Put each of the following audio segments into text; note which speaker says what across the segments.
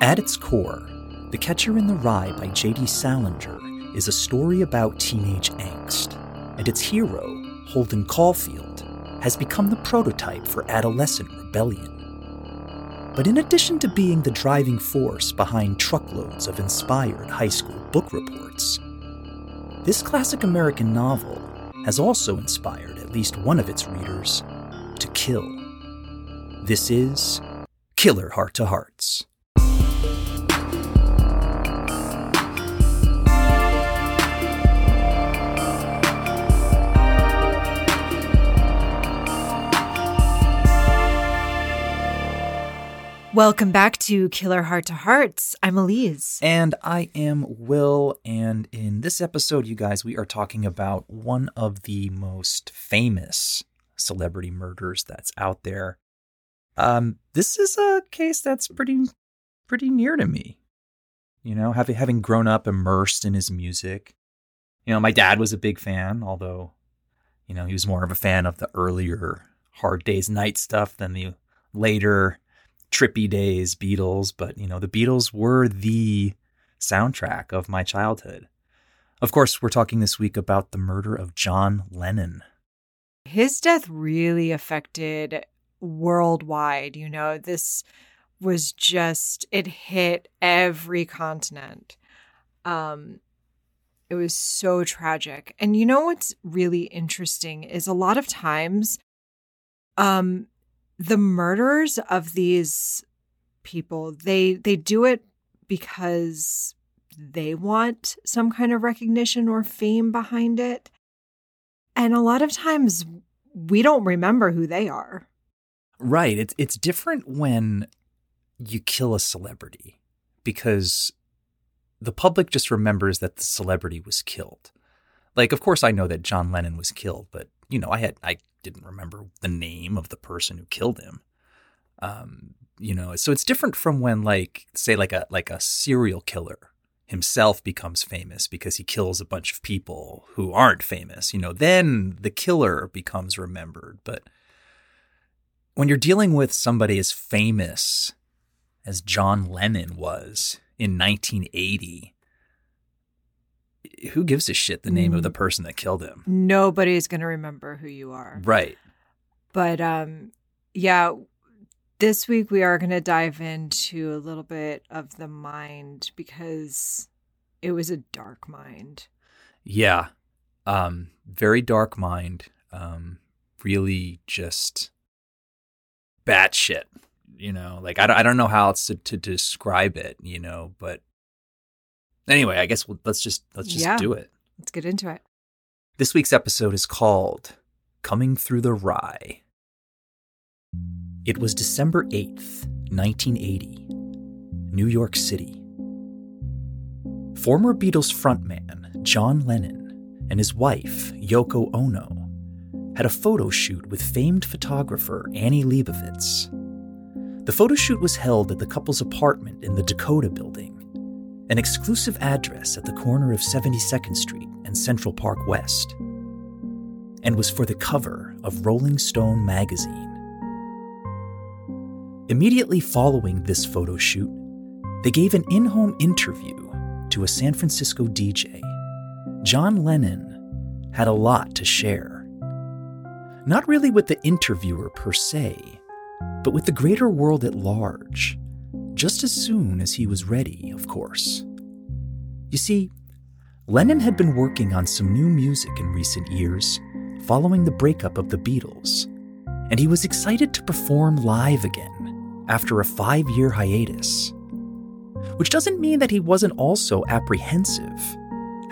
Speaker 1: At its core, The Catcher in the Rye by J.D. Salinger is a story about teenage angst, and its hero, Holden Caulfield, has become the prototype for adolescent rebellion. But in addition to being the driving force behind truckloads of inspired high school book reports, this classic American novel has also inspired at least one of its readers to kill. This is Killer Heart to Hearts.
Speaker 2: Welcome back to Killer Heart to Hearts. I'm Elise.
Speaker 1: And I am Will. And in this episode, you guys, we are talking about one of the most famous celebrity murders that's out there. Um, this is a case that's pretty, pretty near to me. You know, having having grown up immersed in his music. You know, my dad was a big fan, although, you know, he was more of a fan of the earlier Hard Day's Night stuff than the later trippy days Beatles, but you know, the Beatles were the soundtrack of my childhood. Of course, we're talking this week about the murder of John Lennon.
Speaker 2: His death really affected worldwide, you know, this was just it hit every continent. Um it was so tragic. And you know what's really interesting is a lot of times um the murders of these people they they do it because they want some kind of recognition or fame behind it. And a lot of times we don't remember who they are.
Speaker 1: Right. It's it's different when you kill a celebrity because the public just remembers that the celebrity was killed. Like of course i know that john lennon was killed but you know i had i didn't remember the name of the person who killed him. Um, you know, so it's different from when like say like a like a serial killer himself becomes famous because he kills a bunch of people who aren't famous. You know, then the killer becomes remembered, but when you're dealing with somebody as famous as John Lennon was in 1980, who gives a shit the name of the mm. person that killed him?
Speaker 2: Nobody's going to remember who you are.
Speaker 1: Right.
Speaker 2: But um yeah, this week we are going to dive into a little bit of the mind because it was a dark mind.
Speaker 1: Yeah. Um very dark mind. Um really just bad shit, you know. Like I don't, I don't know how else to, to describe it, you know, but Anyway, I guess we'll, let's just let's just
Speaker 2: yeah.
Speaker 1: do it.
Speaker 2: Let's get into it.
Speaker 1: This week's episode is called Coming Through the Rye. It was December 8th, 1980, New York City. Former Beatles frontman John Lennon and his wife, Yoko Ono, had a photo shoot with famed photographer Annie Leibovitz. The photo shoot was held at the couple's apartment in the Dakota building an exclusive address at the corner of 72nd Street and Central Park West, and was for the cover of Rolling Stone magazine. Immediately following this photo shoot, they gave an in home interview to a San Francisco DJ. John Lennon had a lot to share. Not really with the interviewer per se, but with the greater world at large just as soon as he was ready, of course. You see, Lennon had been working on some new music in recent years, following the breakup of the Beatles, and he was excited to perform live again after a five year hiatus. Which doesn't mean that he wasn't also apprehensive,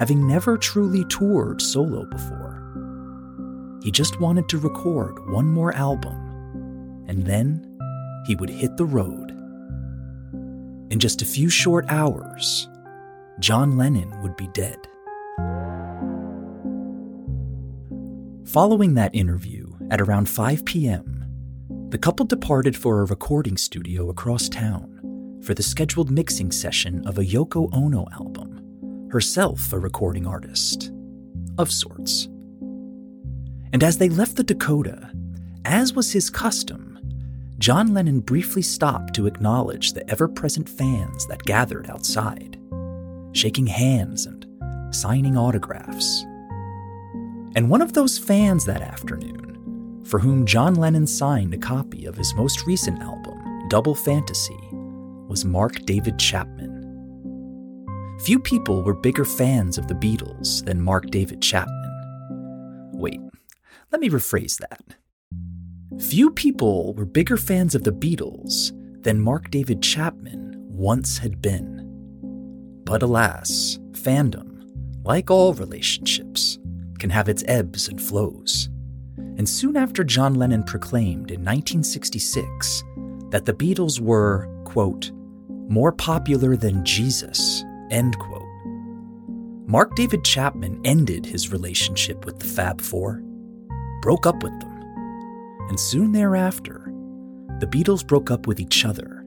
Speaker 1: having never truly toured solo before. He just wanted to record one more album, and then he would hit the road in just a few short hours, John Lennon would be dead. Following that interview, at around 5 p.m., the couple departed for a recording studio across town for the scheduled mixing session of a Yoko Ono album, herself a recording artist. Of sorts. And as they left the Dakota, as was his custom, John Lennon briefly stopped to acknowledge the ever present fans that gathered outside, shaking hands and signing autographs. And one of those fans that afternoon, for whom John Lennon signed a copy of his most recent album, Double Fantasy, was Mark David Chapman. Few people were bigger fans of the Beatles than Mark David Chapman. Wait, let me rephrase that. Few people were bigger fans of the Beatles than Mark David Chapman once had been. But alas, fandom, like all relationships, can have its ebbs and flows. And soon after John Lennon proclaimed in 1966 that the Beatles were, quote, more popular than Jesus, end quote, Mark David Chapman ended his relationship with the Fab Four, broke up with them, and soon thereafter, the Beatles broke up with each other,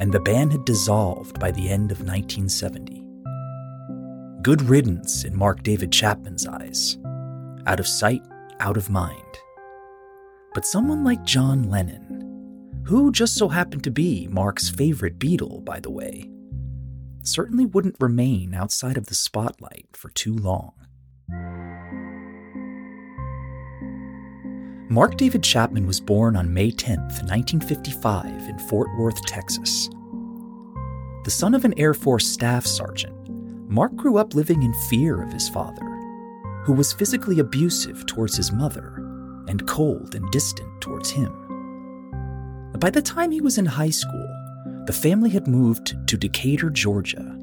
Speaker 1: and the band had dissolved by the end of 1970. Good riddance in Mark David Chapman's eyes. Out of sight, out of mind. But someone like John Lennon, who just so happened to be Mark's favorite Beatle, by the way, certainly wouldn't remain outside of the spotlight for too long. Mark David Chapman was born on May 10, 1955, in Fort Worth, Texas. The son of an Air Force staff sergeant, Mark grew up living in fear of his father, who was physically abusive towards his mother and cold and distant towards him. By the time he was in high school, the family had moved to Decatur, Georgia,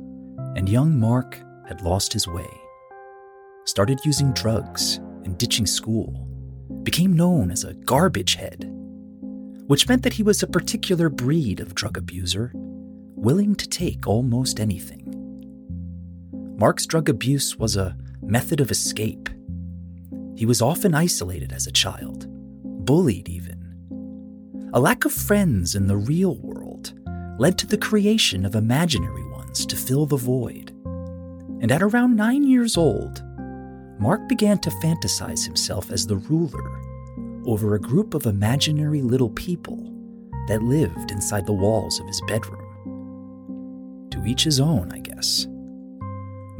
Speaker 1: and young Mark had lost his way. Started using drugs and ditching school became known as a garbage head, which meant that he was a particular breed of drug abuser, willing to take almost anything. Mark's drug abuse was a method of escape. He was often isolated as a child, bullied even. A lack of friends in the real world led to the creation of imaginary ones to fill the void. And at around nine years old, Mark began to fantasize himself as the ruler over a group of imaginary little people that lived inside the walls of his bedroom. To each his own, I guess.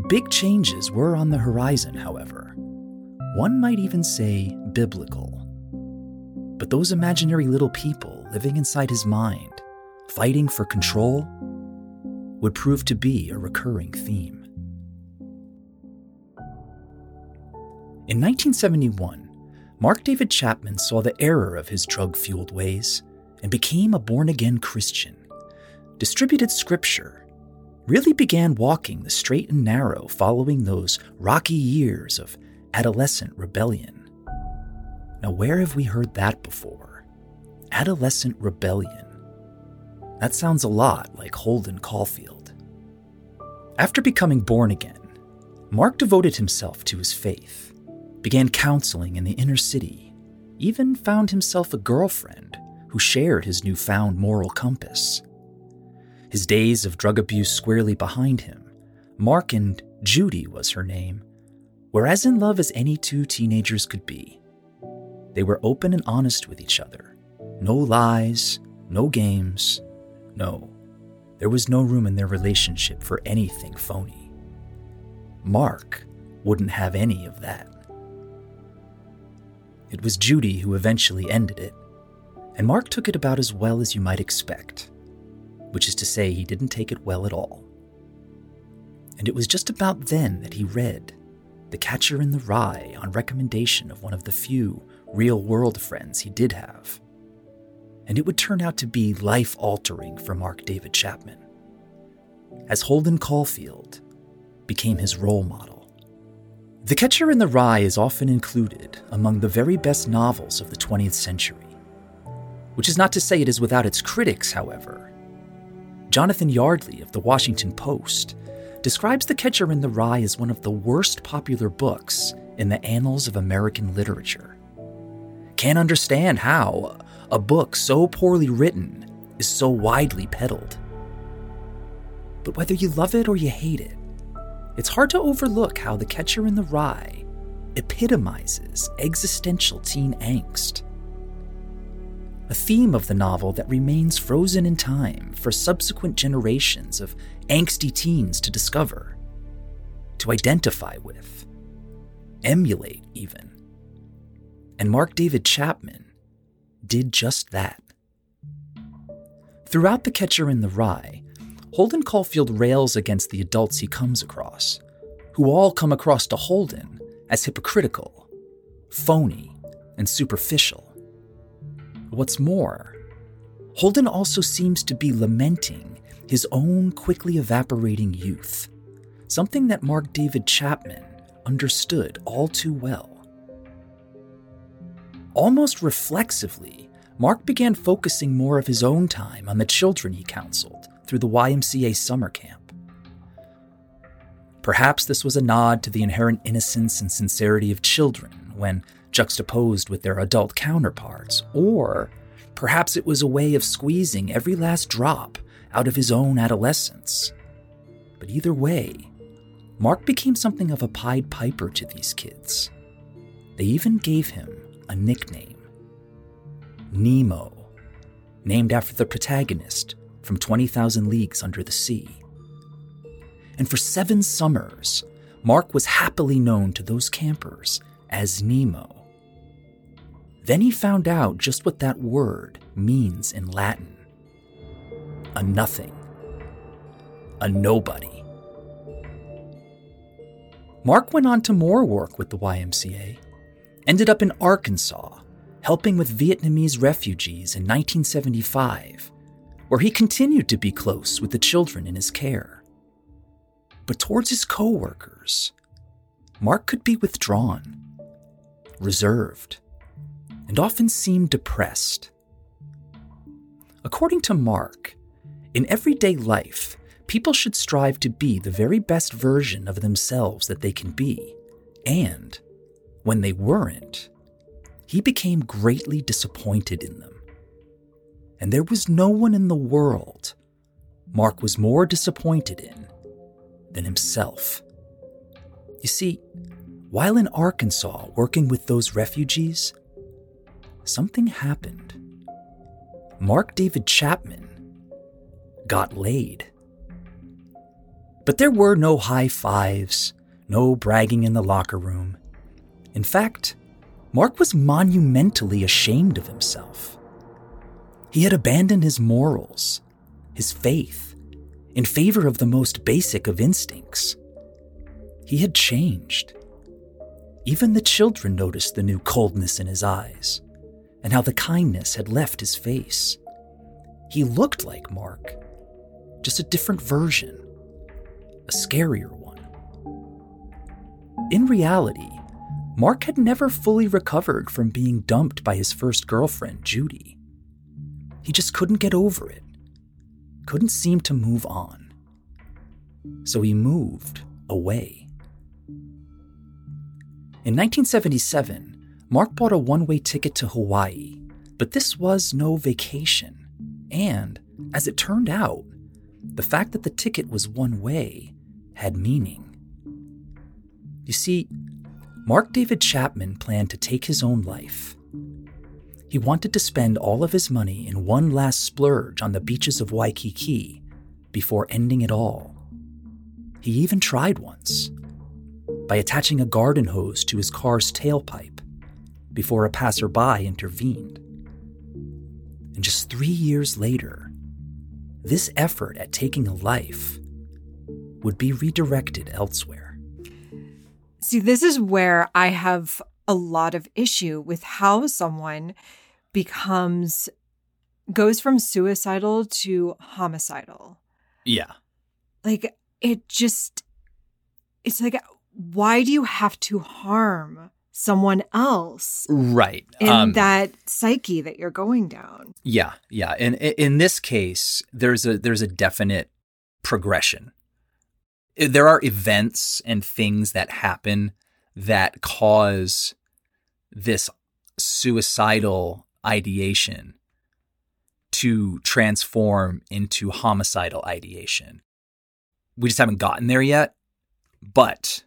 Speaker 1: Big changes were on the horizon, however. One might even say biblical. But those imaginary little people living inside his mind, fighting for control, would prove to be a recurring theme. In 1971, Mark David Chapman saw the error of his drug fueled ways and became a born again Christian, distributed scripture, really began walking the straight and narrow following those rocky years of adolescent rebellion. Now, where have we heard that before? Adolescent rebellion. That sounds a lot like Holden Caulfield. After becoming born again, Mark devoted himself to his faith began counseling in the inner city, even found himself a girlfriend who shared his newfound moral compass. His days of drug abuse squarely behind him, Mark and Judy was her name, were as in love as any two teenagers could be. They were open and honest with each other. No lies, no games. No, there was no room in their relationship for anything phony. Mark wouldn't have any of that. It was Judy who eventually ended it, and Mark took it about as well as you might expect, which is to say, he didn't take it well at all. And it was just about then that he read The Catcher in the Rye on recommendation of one of the few real world friends he did have. And it would turn out to be life altering for Mark David Chapman, as Holden Caulfield became his role model. The Catcher in the Rye is often included among the very best novels of the 20th century. Which is not to say it is without its critics, however. Jonathan Yardley of the Washington Post describes The Catcher in the Rye as one of the worst popular books in the annals of American literature. Can't understand how a book so poorly written is so widely peddled. But whether you love it or you hate it, it's hard to overlook how The Catcher in the Rye epitomizes existential teen angst. a theme of the novel that remains frozen in time for subsequent generations of angsty teens to discover, to identify with, emulate even. And Mark David Chapman did just that. Throughout The Catcher in the Rye, Holden Caulfield rails against the adults he comes across, who all come across to Holden as hypocritical, phony, and superficial. What's more, Holden also seems to be lamenting his own quickly evaporating youth, something that Mark David Chapman understood all too well. Almost reflexively, Mark began focusing more of his own time on the children he counseled through the YMCA summer camp. Perhaps this was a nod to the inherent innocence and sincerity of children when juxtaposed with their adult counterparts, or perhaps it was a way of squeezing every last drop out of his own adolescence. But either way, Mark became something of a Pied Piper to these kids. They even gave him a nickname Nemo, named after the protagonist from 20,000 Leagues Under the Sea. And for seven summers, Mark was happily known to those campers as Nemo. Then he found out just what that word means in Latin a nothing, a nobody. Mark went on to more work with the YMCA, ended up in Arkansas, helping with Vietnamese refugees in 1975, where he continued to be close with the children in his care. But towards his coworkers, Mark could be withdrawn, reserved, and often seemed depressed. According to Mark, in everyday life, people should strive to be the very best version of themselves that they can be. And when they weren't, he became greatly disappointed in them. And there was no one in the world Mark was more disappointed in than himself. You see, while in Arkansas working with those refugees, something happened. Mark David Chapman got laid. But there were no high fives, no bragging in the locker room. In fact, Mark was monumentally ashamed of himself. He had abandoned his morals, his faith, in favor of the most basic of instincts. He had changed. Even the children noticed the new coldness in his eyes and how the kindness had left his face. He looked like Mark, just a different version, a scarier one. In reality, Mark had never fully recovered from being dumped by his first girlfriend, Judy. He just couldn't get over it, couldn't seem to move on. So he moved away. In 1977, Mark bought a one way ticket to Hawaii, but this was no vacation. And, as it turned out, the fact that the ticket was one way had meaning. You see, Mark David Chapman planned to take his own life. He wanted to spend all of his money in one last splurge on the beaches of Waikiki before ending it all. He even tried once by attaching a garden hose to his car's tailpipe before a passerby intervened. And just three years later, this effort at taking a life would be redirected elsewhere.
Speaker 2: See, this is where I have a lot of issue with how someone becomes goes from suicidal to homicidal.
Speaker 1: Yeah.
Speaker 2: Like it just it's like why do you have to harm someone else
Speaker 1: right
Speaker 2: in um, that psyche that you're going down
Speaker 1: yeah yeah and in this case there's a there's a definite progression there are events and things that happen that cause this suicidal ideation to transform into homicidal ideation we just haven't gotten there yet but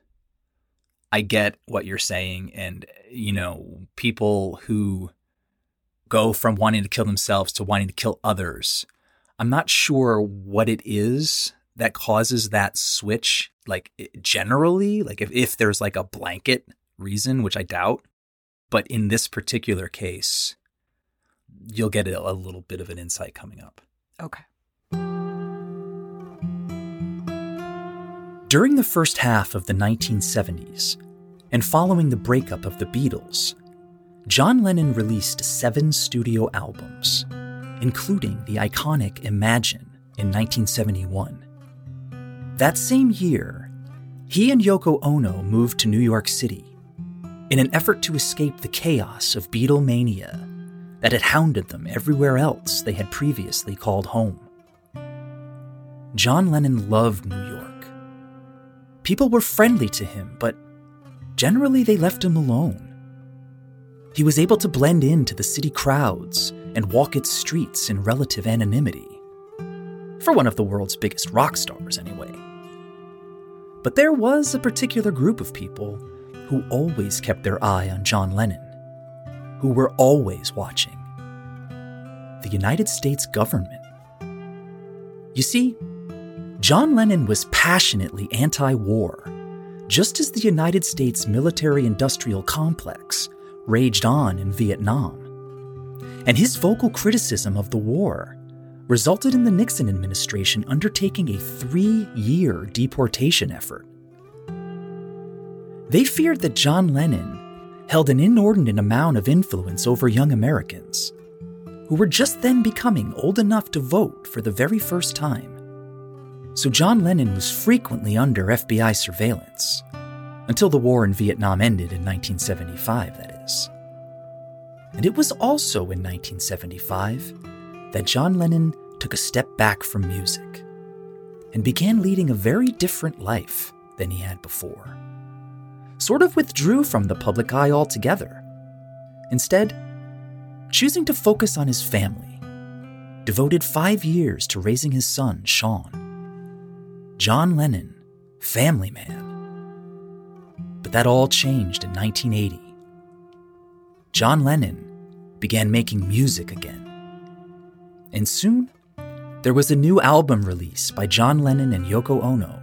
Speaker 1: I get what you're saying. And, you know, people who go from wanting to kill themselves to wanting to kill others. I'm not sure what it is that causes that switch, like generally, like if, if there's like a blanket reason, which I doubt. But in this particular case, you'll get a, a little bit of an insight coming up.
Speaker 2: Okay.
Speaker 1: During the first half of the 1970s, and following the breakup of the Beatles, John Lennon released seven studio albums, including the iconic Imagine in 1971. That same year, he and Yoko Ono moved to New York City in an effort to escape the chaos of Beatlemania that had hounded them everywhere else they had previously called home. John Lennon loved New York. People were friendly to him, but generally they left him alone. He was able to blend into the city crowds and walk its streets in relative anonymity. For one of the world's biggest rock stars, anyway. But there was a particular group of people who always kept their eye on John Lennon, who were always watching the United States government. You see, John Lennon was passionately anti war, just as the United States military industrial complex raged on in Vietnam. And his vocal criticism of the war resulted in the Nixon administration undertaking a three year deportation effort. They feared that John Lennon held an inordinate amount of influence over young Americans, who were just then becoming old enough to vote for the very first time. So John Lennon was frequently under FBI surveillance, until the war in Vietnam ended in 1975, that is. And it was also in 1975 that John Lennon took a step back from music and began leading a very different life than he had before. Sort of withdrew from the public eye altogether. Instead, choosing to focus on his family, devoted five years to raising his son, Sean. John Lennon, family man. But that all changed in 1980 John Lennon began making music again. And soon, there was a new album release by John Lennon and Yoko Ono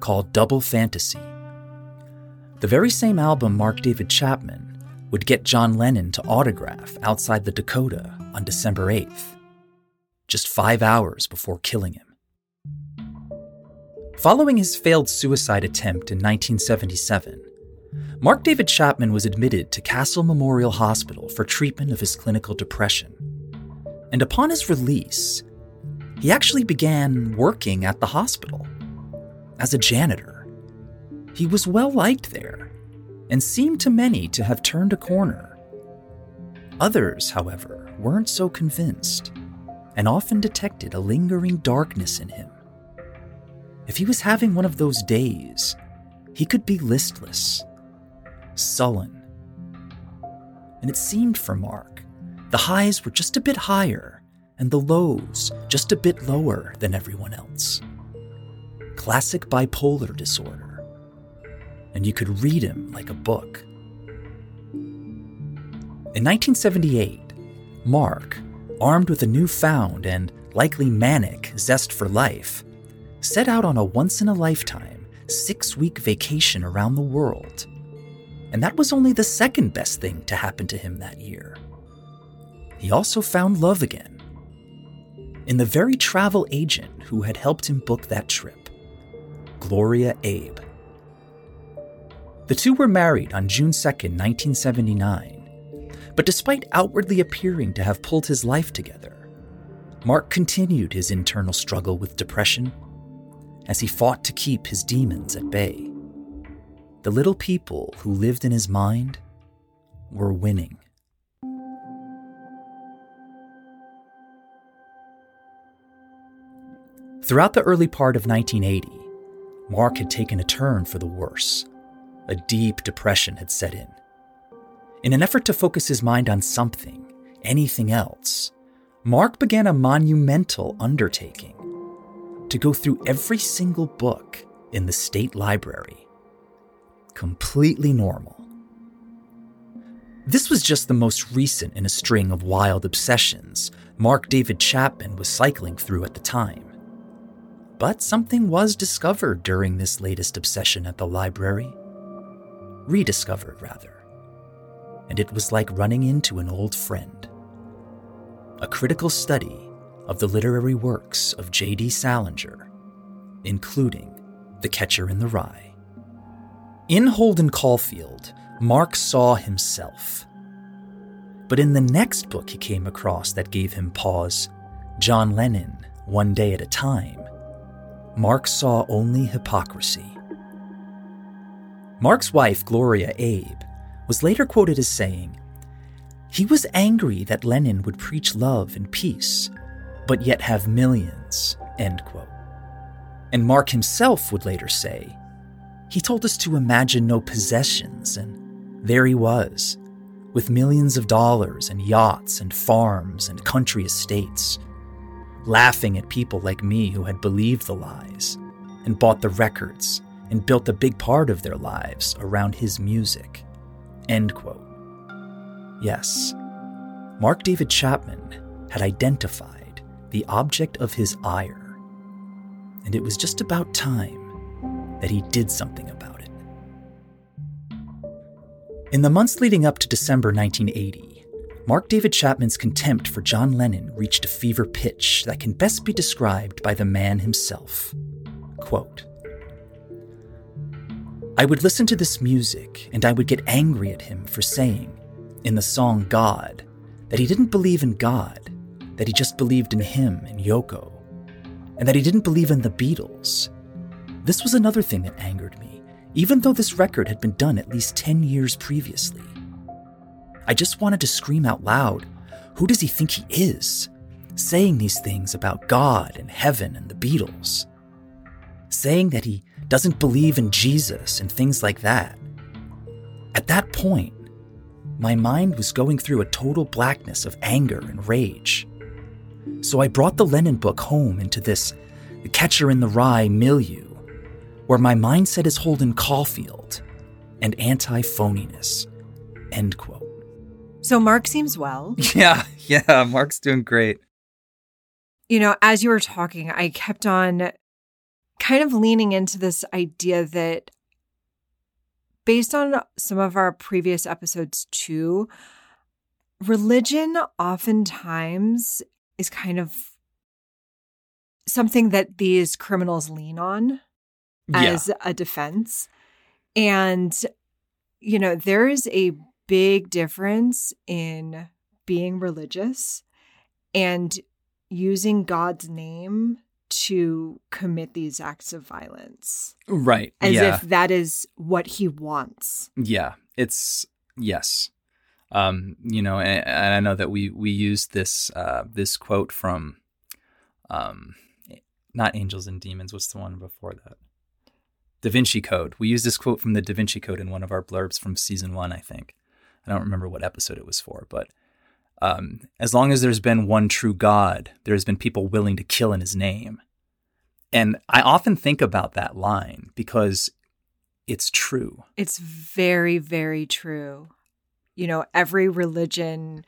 Speaker 1: called Double Fantasy. The very same album Mark David Chapman would get John Lennon to autograph outside the Dakota on December 8th, just five hours before killing him. Following his failed suicide attempt in 1977, Mark David Chapman was admitted to Castle Memorial Hospital for treatment of his clinical depression. And upon his release, he actually began working at the hospital as a janitor. He was well liked there and seemed to many to have turned a corner. Others, however, weren't so convinced and often detected a lingering darkness in him. If he was having one of those days, he could be listless sullen. And it seemed for Mark, the highs were just a bit higher and the lows just a bit lower than everyone else. Classic bipolar disorder. And you could read him like a book. In 1978, Mark, armed with a newfound and likely manic zest for life, set out on a once in a lifetime, six week vacation around the world and that was only the second best thing to happen to him that year. He also found love again in the very travel agent who had helped him book that trip, Gloria Abe. The two were married on June 2, 1979, but despite outwardly appearing to have pulled his life together, Mark continued his internal struggle with depression as he fought to keep his demons at bay the little people who lived in his mind were winning. Throughout the early part of 1980, Mark had taken a turn for the worse. A deep depression had set in. In an effort to focus his mind on something, anything else, Mark began a monumental undertaking to go through every single book in the state library completely normal. This was just the most recent in a string of wild obsessions Mark David Chapman was cycling through at the time. But something was discovered during this latest obsession at the library. Rediscovered, rather. And it was like running into an old friend. A critical study of the literary works of J.D. Salinger, including The Catcher in the Rye. In Holden Caulfield, Mark saw himself. But in the next book he came across that gave him pause, John Lennon, One Day at a Time, Mark saw only hypocrisy. Mark's wife, Gloria Abe, was later quoted as saying, He was angry that Lennon would preach love and peace, but yet have millions. End quote. And Mark himself would later say, He told us to imagine no possessions, and there he was, with millions of dollars and yachts and farms and country estates laughing at people like me who had believed the lies and bought the records and built a big part of their lives around his music. End quote. Yes, Mark David Chapman had identified the object of his ire, and it was just about time that he did something about it. In the months leading up to December 1980, Mark David Chapman's contempt for John Lennon reached a fever pitch that can best be described by the man himself. Quote I would listen to this music and I would get angry at him for saying, in the song God, that he didn't believe in God, that he just believed in him and Yoko, and that he didn't believe in the Beatles. This was another thing that angered me, even though this record had been done at least 10 years previously. I just wanted to scream out loud Who does he think he is? Saying these things about God and heaven and the Beatles. Saying that he doesn't believe in Jesus and things like that. At that point, my mind was going through a total blackness of anger and rage. So I brought the Lennon book home into this catcher in the rye milieu, where my mindset is Holden Caulfield and anti phoniness. End quote.
Speaker 2: So Mark seems well.
Speaker 1: Yeah, yeah, Mark's doing great.
Speaker 2: You know, as you were talking, I kept on kind of leaning into this idea that based on some of our previous episodes too, religion oftentimes is kind of something that these criminals lean on as yeah. a defense. And, you know, there is a big difference in being religious and using God's name to commit these acts of violence.
Speaker 1: Right.
Speaker 2: As
Speaker 1: yeah.
Speaker 2: if that is what he wants.
Speaker 1: Yeah. It's yes. Um, you know, and, and I know that we we use this uh this quote from um not angels and demons, what's the one before that? Da Vinci Code. We use this quote from the Da Vinci Code in one of our blurbs from season one, I think. I don't remember what episode it was for, but um, as long as there's been one true God, there's been people willing to kill in his name. And I often think about that line because it's true.
Speaker 2: It's very, very true. You know, every religion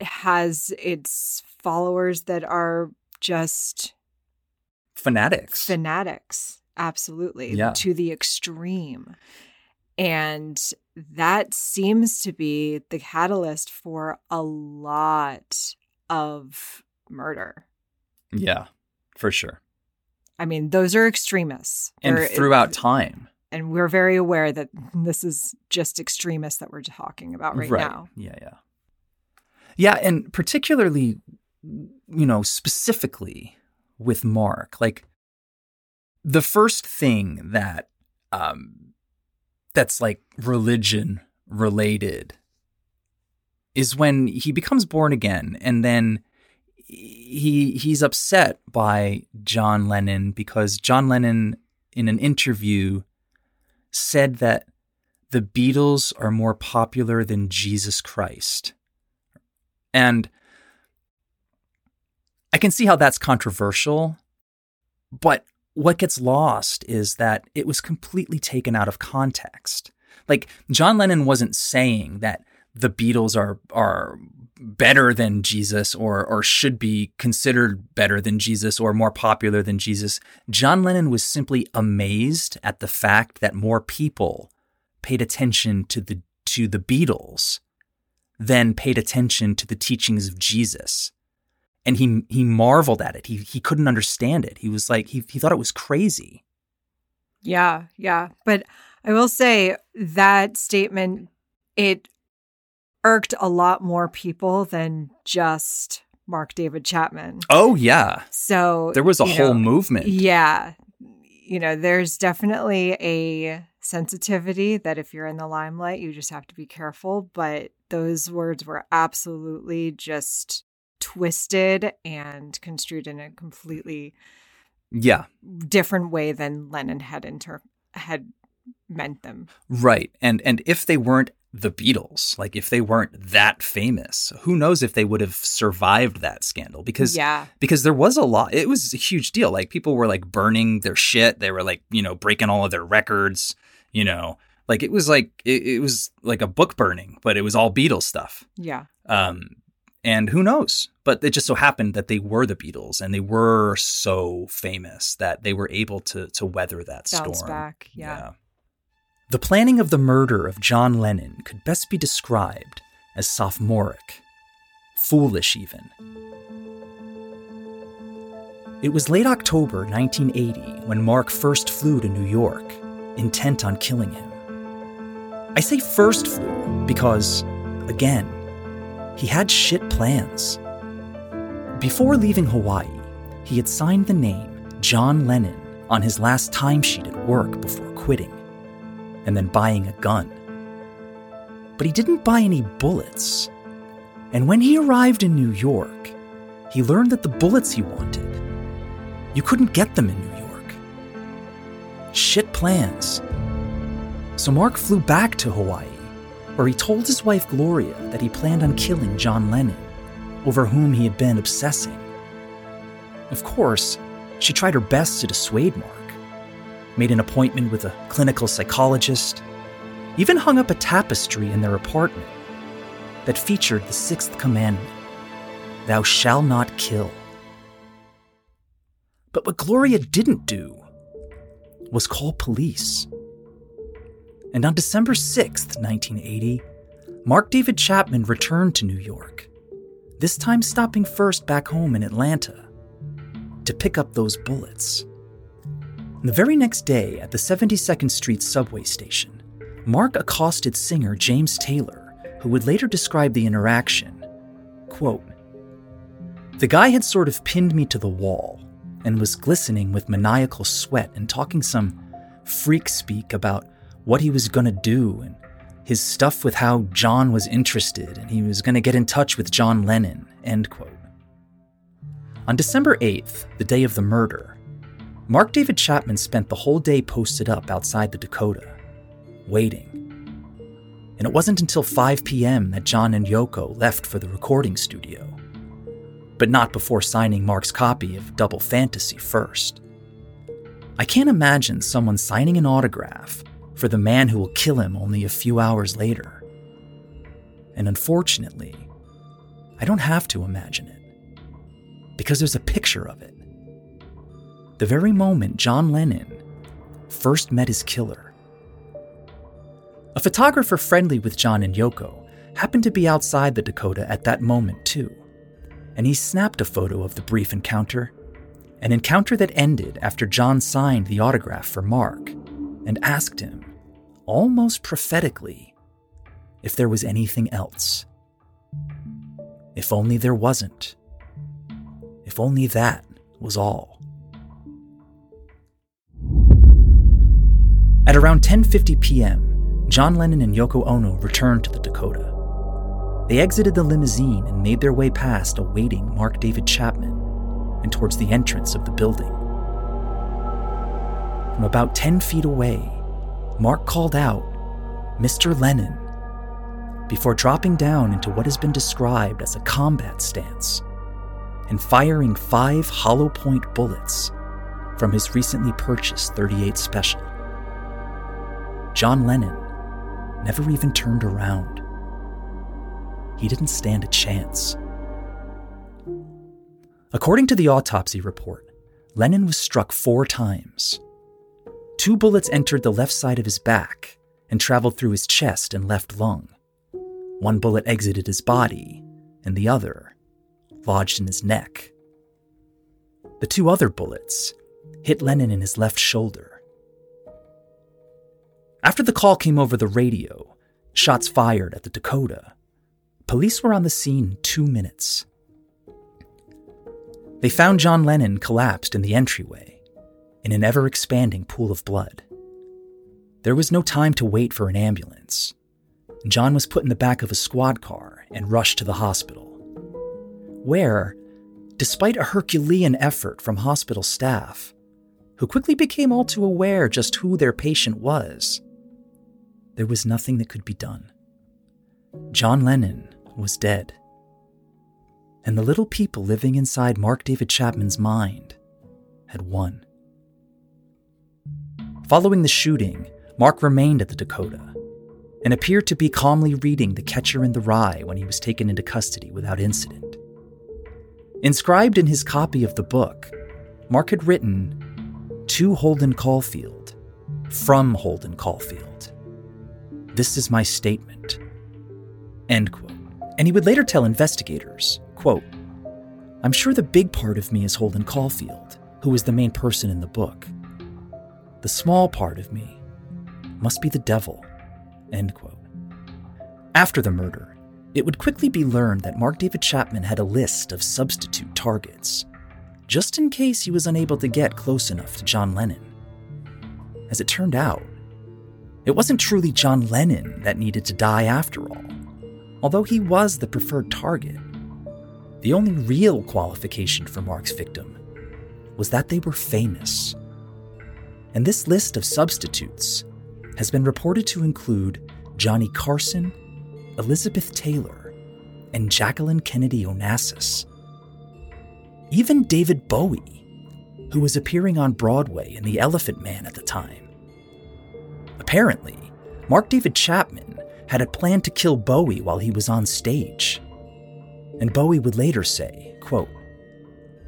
Speaker 2: has its followers that are just
Speaker 1: fanatics.
Speaker 2: Fanatics, absolutely.
Speaker 1: Yeah.
Speaker 2: To the extreme. And that seems to be the catalyst for a lot of murder.
Speaker 1: Yeah, for sure.
Speaker 2: I mean, those are extremists.
Speaker 1: And
Speaker 2: They're,
Speaker 1: throughout time.
Speaker 2: And we're very aware that this is just extremists that we're talking about right, right. now.
Speaker 1: Yeah, yeah. Yeah, and particularly, you know, specifically with Mark, like the first thing that um, that's like religion related is when he becomes born again and then he he's upset by John Lennon because John Lennon in an interview said that the Beatles are more popular than Jesus Christ. And I can see how that's controversial, but what gets lost is that it was completely taken out of context. Like John Lennon wasn't saying that the Beatles are are better than Jesus or or should be considered better than Jesus or more popular than Jesus. John Lennon was simply amazed at the fact that more people paid attention to the to the Beatles than paid attention to the teachings of Jesus. And he he marveled at it. He he couldn't understand it. He was like he he thought it was crazy.
Speaker 2: Yeah, yeah. But I will say that statement it irked a lot more people than just Mark David Chapman.
Speaker 1: Oh yeah.
Speaker 2: So
Speaker 1: there was a whole know, movement.
Speaker 2: Yeah. You know, there's definitely a sensitivity that if you're in the limelight, you just have to be careful. But those words were absolutely just twisted and construed in a completely
Speaker 1: yeah
Speaker 2: different way than Lennon had inter had meant them.
Speaker 1: Right. And and if they weren't the Beatles. Like if they weren't that famous, who knows if they would have survived that scandal? Because
Speaker 2: yeah,
Speaker 1: because there was a lot. It was a huge deal. Like people were like burning their shit. They were like you know breaking all of their records. You know, like it was like it, it was like a book burning, but it was all Beatles stuff.
Speaker 2: Yeah.
Speaker 1: Um, and who knows? But it just so happened that they were the Beatles, and they were so famous that they were able to to weather that
Speaker 2: Bounce
Speaker 1: storm.
Speaker 2: Back, yeah. yeah.
Speaker 1: The planning of the murder of John Lennon could best be described as sophomoric, foolish even. It was late October 1980 when Mark first flew to New York, intent on killing him. I say first flew because, again, he had shit plans. Before leaving Hawaii, he had signed the name John Lennon on his last timesheet at work before quitting and then buying a gun. But he didn't buy any bullets. And when he arrived in New York, he learned that the bullets he wanted, you couldn't get them in New York. Shit plans. So Mark flew back to Hawaii, where he told his wife Gloria that he planned on killing John Lennon, over whom he had been obsessing. Of course, she tried her best to dissuade Mark made an appointment with a clinical psychologist, even hung up a tapestry in their apartment that featured the sixth commandment Thou shalt not kill. But what Gloria didn't do was call police. And on December 6th, 1980, Mark David Chapman returned to New York, this time stopping first back home in Atlanta to pick up those bullets. The very next day at the 72nd Street subway station, Mark accosted singer James Taylor, who would later describe the interaction. Quote, the guy had sort of pinned me to the wall and was glistening with maniacal sweat and talking some freak speak about what he was going to do and his stuff with how John was interested and he was going to get in touch with John Lennon. End quote. On December 8th, the day of the murder, Mark David Chapman spent the whole day posted up outside the Dakota, waiting. And it wasn't until 5 p.m. that John and Yoko left for the recording studio. But not before signing Mark's copy of Double Fantasy first. I can't imagine someone signing an autograph for the man who will kill him only a few hours later. And unfortunately, I don't have to imagine it, because there's a picture of it the very moment John Lennon first met his killer. A photographer friendly with John and Yoko happened to be outside the Dakota at that moment, too, and he snapped a photo of the brief encounter, an encounter that ended after John signed the autograph for Mark and asked him, almost prophetically, if there was anything else. If only there wasn't. If only that was all. At around 10:50 p.m., John Lennon and Yoko Ono returned to the Dakota. They exited the limousine and made their way past a waiting Mark David Chapman and towards the entrance of the building. From about 10 feet away, Mark called out, Mr. Lennon, before dropping down into what has been described as a combat stance and firing five hollow point bullets from his recently purchased 38 Special. John Lennon never even turned around. He didn't stand a chance. According to the autopsy report, Lennon was struck four times. Two bullets entered the left side of his back and traveled through his chest and left lung. One bullet exited his body, and the other lodged in his neck. The two other bullets hit Lennon in his left shoulder. After the call came over the radio, shots fired at the Dakota, police were on the scene two minutes. They found John Lennon collapsed in the entryway, in an ever expanding pool of blood. There was no time to wait for an ambulance. John was put in the back of a squad car and rushed to the hospital, where, despite a Herculean effort from hospital staff, who quickly became all too aware just who their patient was, there was nothing that could be done. John Lennon was dead and the little people living inside Mark David Chapman's mind had won. Following the shooting, Mark remained at the Dakota and appeared to be calmly reading The Catcher in the Rye when he was taken into custody without incident. Inscribed in his copy of the book, Mark had written, To Holden Caulfield, from Holden Caulfield. This is my statement. End quote. And he would later tell investigators Quote, I'm sure the big part of me is Holden Caulfield, who is the main person in the book. The small part of me must be the devil. End quote. After the murder, it would quickly be learned that Mark David Chapman had a list of substitute targets, just in case he was unable to get close enough to John Lennon. As it turned out, it wasn't truly John Lennon that needed to die after all, although he was the preferred target. The only real qualification for Mark's victim was that they were famous. And this list of substitutes has been reported to include Johnny Carson, Elizabeth Taylor, and Jacqueline Kennedy Onassis. Even David Bowie, who was appearing on Broadway in The Elephant Man at the time. Apparently, Mark David Chapman had a plan to kill Bowie while he was on stage. And Bowie would later say, quote,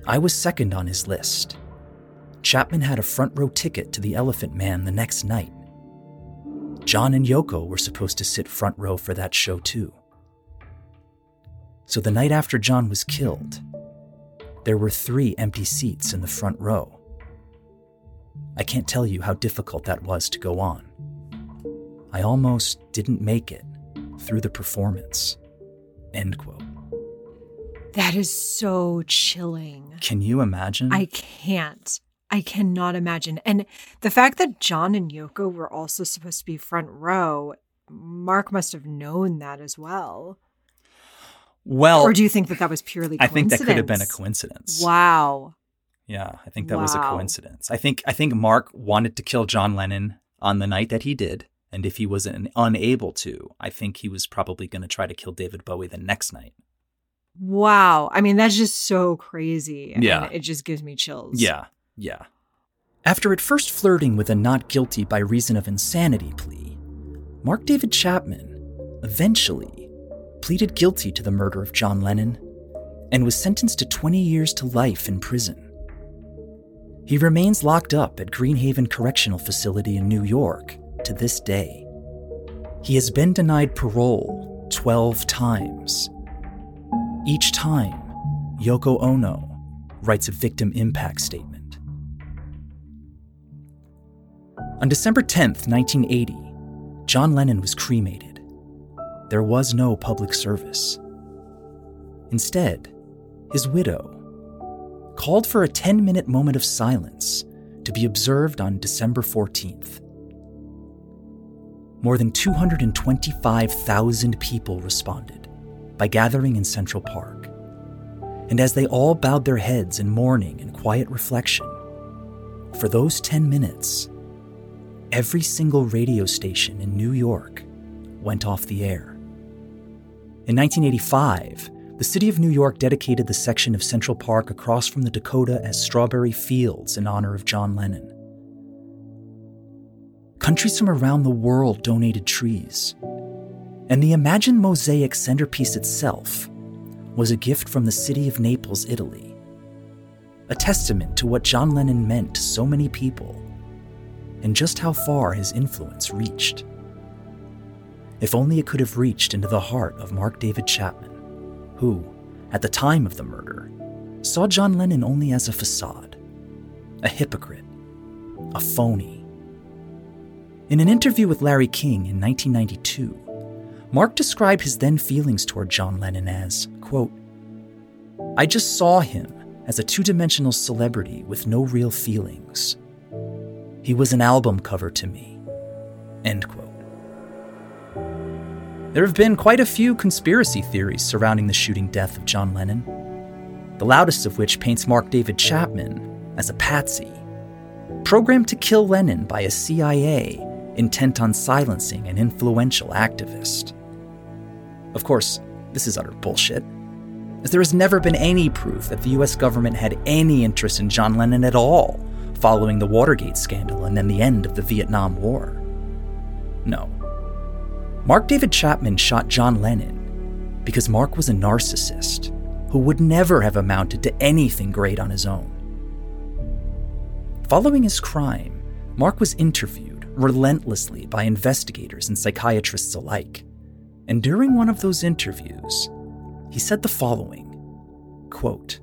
Speaker 1: I was second on his list. Chapman had a front row ticket to the Elephant Man the next night. John and Yoko were supposed to sit front row for that show too. So the night after John was killed, there were three empty seats in the front row. I can't tell you how difficult that was to go on. I almost didn't make it through the performance. End quote.
Speaker 2: That is so chilling.
Speaker 1: Can you imagine?
Speaker 2: I can't. I cannot imagine. And the fact that John and Yoko were also supposed to be front row, Mark must have known that as well.
Speaker 1: Well,
Speaker 2: or do you think that that was purely? Coincidence?
Speaker 1: I think that could have been a coincidence.
Speaker 2: Wow.
Speaker 1: Yeah, I think that wow. was a coincidence. I think I think Mark wanted to kill John Lennon on the night that he did, and if he was unable to, I think he was probably going to try to kill David Bowie the next night.
Speaker 2: Wow. I mean, that's just so crazy.
Speaker 1: yeah.
Speaker 2: It just gives me chills.
Speaker 1: Yeah. Yeah. After at first flirting with a not guilty by reason of insanity plea, Mark David Chapman eventually pleaded guilty to the murder of John Lennon and was sentenced to 20 years to life in prison. He remains locked up at Greenhaven Correctional Facility in New York to this day. He has been denied parole 12 times each time, Yoko Ono writes a victim impact statement. On December 10, 1980, John Lennon was cremated. There was no public service. Instead, his widow called for a 10 minute moment of silence to be observed on December 14th. More than 225,000 people responded by gathering in Central Park. And as they all bowed their heads in mourning and quiet reflection, for those 10 minutes, every single radio station in New York went off the air. In 1985, the city of New York dedicated the section of Central Park across from the Dakota as Strawberry Fields in honor of John Lennon. Countries from around the world donated trees, And the Imagine mosaic centerpiece itself was a gift from the city of Naples, Italy. A testament to what John Lennon meant to so many people and just how far his influence reached. If only it could have reached into the heart of Mark David Chapman, who, at the time of the murder, saw John Lennon only as a facade, a hypocrite, a phony. In an interview with Larry King in 1992, Mark described his then feelings toward John Lennon as, quote, I just saw him as a two dimensional celebrity with no real feelings. He was an album cover to me. End quote. There have been quite a few conspiracy theories surrounding the shooting death of John Lennon, the loudest of which paints Mark David Chapman as a patsy, programmed to kill Lennon by a CIA intent on silencing an influential activist. Of course, this is utter bullshit, as there has never been any proof that the US government had any interest in John Lennon at all following the Watergate scandal and then the end of the Vietnam War. No, Mark David Chapman shot John Lennon because Mark was a narcissist who would never have amounted to anything great on his own. Following his crime, Mark was interviewed relentlessly by investigators and psychiatrists alike. And during one of those interviews, he said the following quote,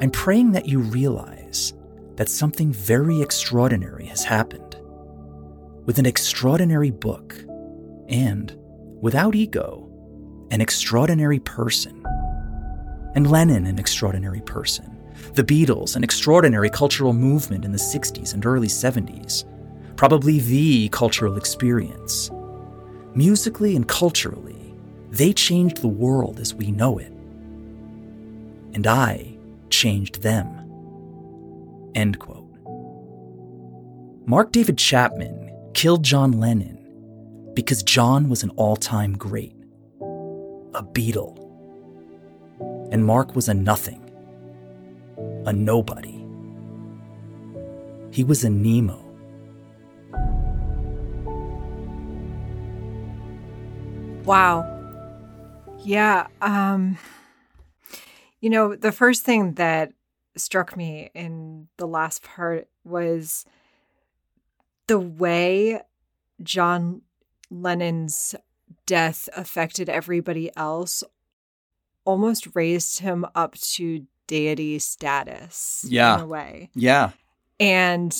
Speaker 1: I'm praying that you realize that something very extraordinary has happened. With an extraordinary book, and, without ego, an extraordinary person. And Lennon, an extraordinary person. The Beatles, an extraordinary cultural movement in the 60s and early 70s. Probably the cultural experience. Musically and culturally, they changed the world as we know it. And I changed them. End quote. Mark David Chapman killed John Lennon because John was an all time great, a Beatle. And Mark was a nothing, a nobody. He was a Nemo.
Speaker 2: Wow. Yeah. Um, you know, the first thing that struck me in the last part was the way John Lennon's death affected everybody else almost raised him up to deity status
Speaker 1: yeah.
Speaker 2: in a way.
Speaker 1: Yeah.
Speaker 2: And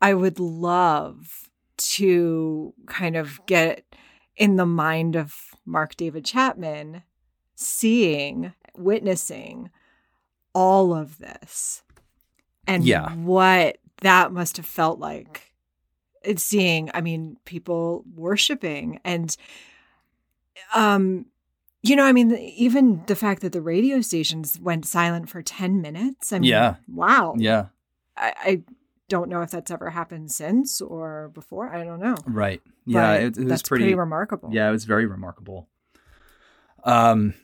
Speaker 2: I would love to kind of get in the mind of Mark David Chapman seeing, witnessing all of this. And
Speaker 1: yeah.
Speaker 2: what that must have felt like it's seeing i mean people worshiping and um you know i mean even the fact that the radio stations went silent for 10 minutes i mean
Speaker 1: yeah.
Speaker 2: wow.
Speaker 1: Yeah.
Speaker 2: I, I don't know if that's ever happened since or before i don't know
Speaker 1: right yeah it, it, was
Speaker 2: that's
Speaker 1: pretty,
Speaker 2: pretty remarkable
Speaker 1: yeah it was very remarkable um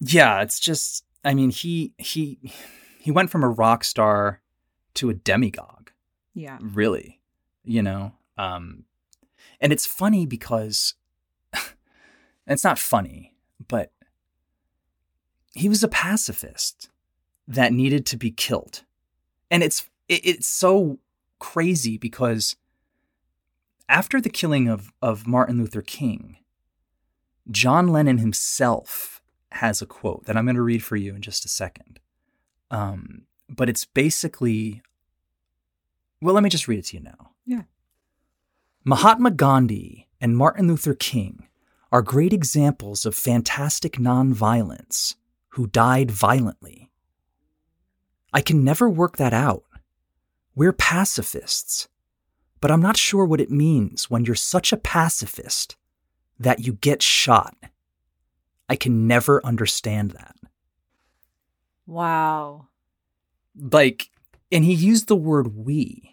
Speaker 1: yeah it's just i mean he he he went from a rock star to a demigod
Speaker 2: yeah.
Speaker 1: Really, you know? Um, and it's funny because it's not funny, but he was a pacifist that needed to be killed. And it's it, it's so crazy because after the killing of, of Martin Luther King, John Lennon himself has a quote that I'm going to read for you in just a second. Um, but it's basically well, let me just read it to you now.
Speaker 2: Yeah.
Speaker 1: Mahatma Gandhi and Martin Luther King are great examples of fantastic nonviolence who died violently. I can never work that out. We're pacifists, but I'm not sure what it means when you're such a pacifist that you get shot. I can never understand that.
Speaker 2: Wow.
Speaker 1: Like, and he used the word we.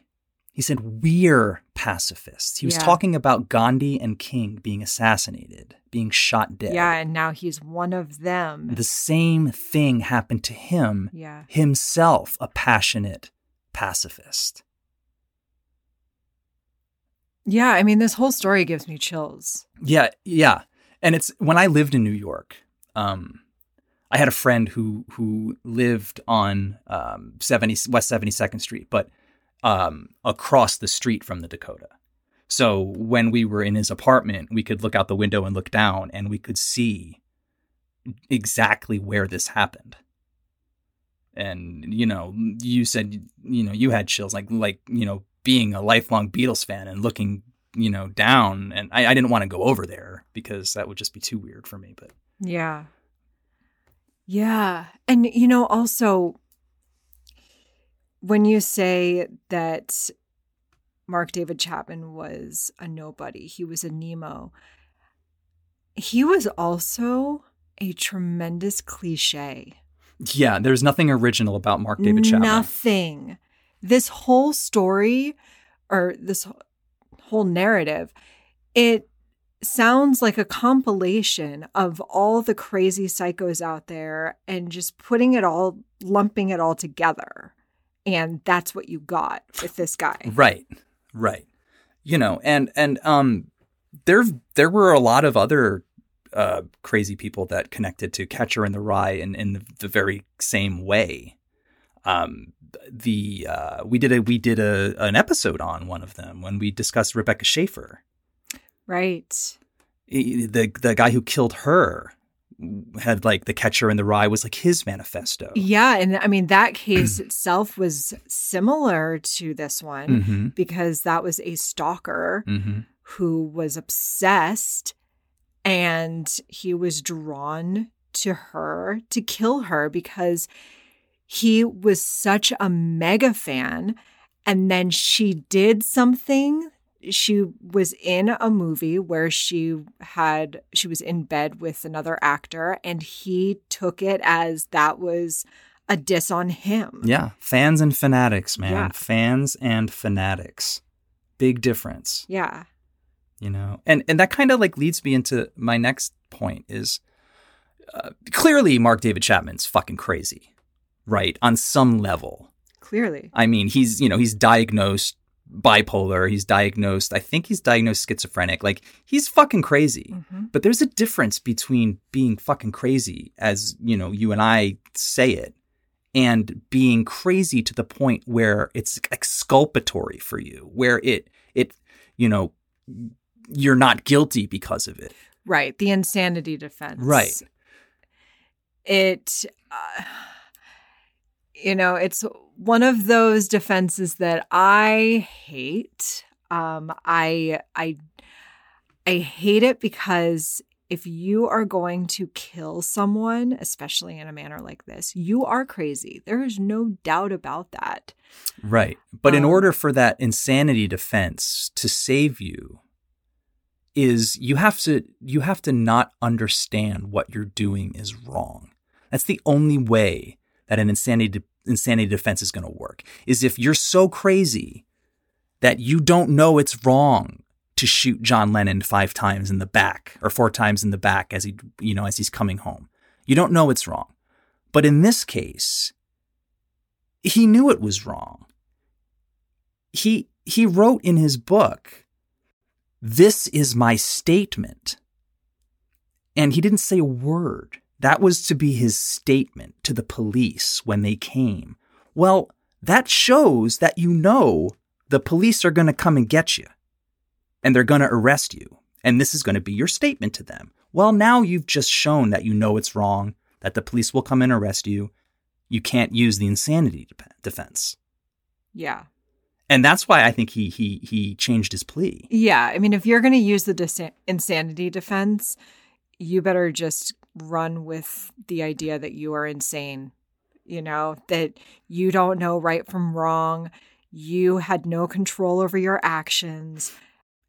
Speaker 1: He said, We're pacifists. He was
Speaker 2: Yeah.
Speaker 1: talking about Gandhi and King being assassinated, being shot dead.
Speaker 2: Yeah, and now he's one of them.
Speaker 1: The same thing happened to him,
Speaker 2: yeah.
Speaker 1: himself a passionate pacifist.
Speaker 2: Yeah, I mean, this whole story gives me chills.
Speaker 1: Yeah, yeah. And it's when I lived in New York, um, I had a friend who who lived on um, 70 West 72nd Street, but um, across the street from the Dakota. So when we were in his apartment, we could look out the window and look down, and we could see exactly where this happened. And you know, you said you know you had chills, like like you know being a lifelong Beatles fan and looking you know down, and I, I didn't want to go over there because that would just be too weird for me. But
Speaker 2: Yeah. Yeah. And, you know, also, when you say that Mark David Chapman was a nobody, he was a Nemo, he was also a tremendous cliche.
Speaker 1: yeah, there's nothing original about Mark David Chapman.
Speaker 2: Nothing. This whole story or this whole narrative, it sounds like a compilation of all the crazy psychos out there and just putting it all, lumping it all together. And that's what you got with this guy.
Speaker 1: Right, right. You know, and and um, there there were a lot of other uh, crazy people that connected to Catcher in the Rye in in the, the very same way. Um, the uh, we did a we did a an episode on one of them when we discussed Rebecca Schaeffer,
Speaker 2: Right.
Speaker 1: The the guy who killed her had like the Catcher in the Rye was like his manifesto.
Speaker 2: Yeah. And I mean, that case itself was similar to this one
Speaker 1: hmm
Speaker 2: because that was a stalker
Speaker 1: hmm
Speaker 2: who was obsessed and he was drawn to her to kill her because he was such a mega fan and then she did something she was in a movie where she had she was in bed with another actor and he took it as that was a diss on him
Speaker 1: Yeah, fans and fanatics, man.
Speaker 2: Yeah.
Speaker 1: Fans and fanatics. Big difference.
Speaker 2: yeah
Speaker 1: you know and and that kind of like leads me into my next point is uh, clearly mark david chapman's fucking crazy right on some level
Speaker 2: clearly
Speaker 1: i mean he's you know he's diagnosed bipolar he's diagnosed i think he's diagnosed schizophrenic like he's fucking crazy
Speaker 2: Mhm.
Speaker 1: but there's a difference between being fucking crazy as you know you and i say it and being crazy to the point where it's exculpatory for you where it it you know you're not guilty because of it
Speaker 2: Right. The insanity defense.
Speaker 1: Right.
Speaker 2: It, uh, you know, it's one of those defenses that I hate. Um, I, I, I hate it because if you are going to kill someone, especially in a manner like this, you are crazy. There is no doubt about that.
Speaker 1: right but in
Speaker 2: Um,
Speaker 1: order for that insanity defense to save you is you have to you have to not understand what you're doing is wrong that's the only way that an insanity insanity defense is going to work is if you're so crazy that you don't know it's wrong to shoot John Lennon five times in the back or four times in the back as he you know as he's coming home. You don't know it's wrong. But in this case he knew it was wrong. He he wrote in his book this is my statement. And he didn't say a word that was to be his statement to the police when they came well that shows that you know the police are going to come and get you and they're going to arrest you and this is going to be your statement to them well now you've just shown that you know it's wrong that the police will come and arrest you you can't use the insanity dep- defense
Speaker 2: Yeah.
Speaker 1: and that's why I think he he he changed his plea.
Speaker 2: Yeah. I mean, if you're going to use the dis- insanity defense, you better just run with the idea that you are insane, you know, that you don't know right from wrong. You had no control over your actions,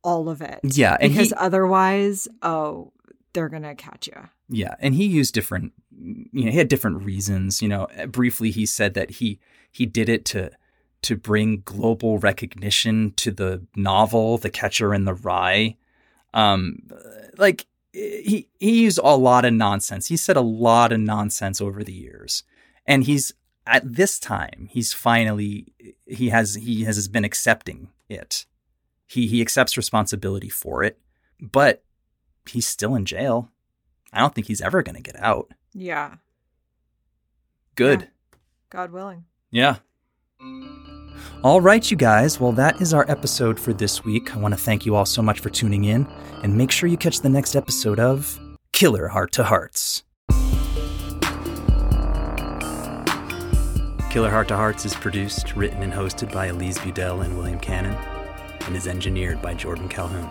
Speaker 2: all of it.
Speaker 1: Yeah, and
Speaker 2: because
Speaker 1: he,
Speaker 2: otherwise, oh, they're going to catch you.
Speaker 1: yeah, and he used different, you know, he had different reasons. You know, briefly he said that he he did it to to bring global recognition to the novel The Catcher in the Rye. Um, like he he used a lot of nonsense. He said a lot of nonsense over the years, and he's at this time he's finally he has he has been accepting it. He he accepts responsibility for it, but he's still in jail. I don't think he's ever going to get out.
Speaker 2: Yeah.
Speaker 1: Good.
Speaker 2: Yeah. God willing.
Speaker 1: Yeah. All right, you guys. Well, that is our episode for this week. I want to thank you all so much for tuning in, and make sure you catch the next episode of Killer Heart to Hearts. Killer Heart to Hearts is produced, written, and hosted by Elise Budell and William Cannon, and is engineered by Jordan Calhoun.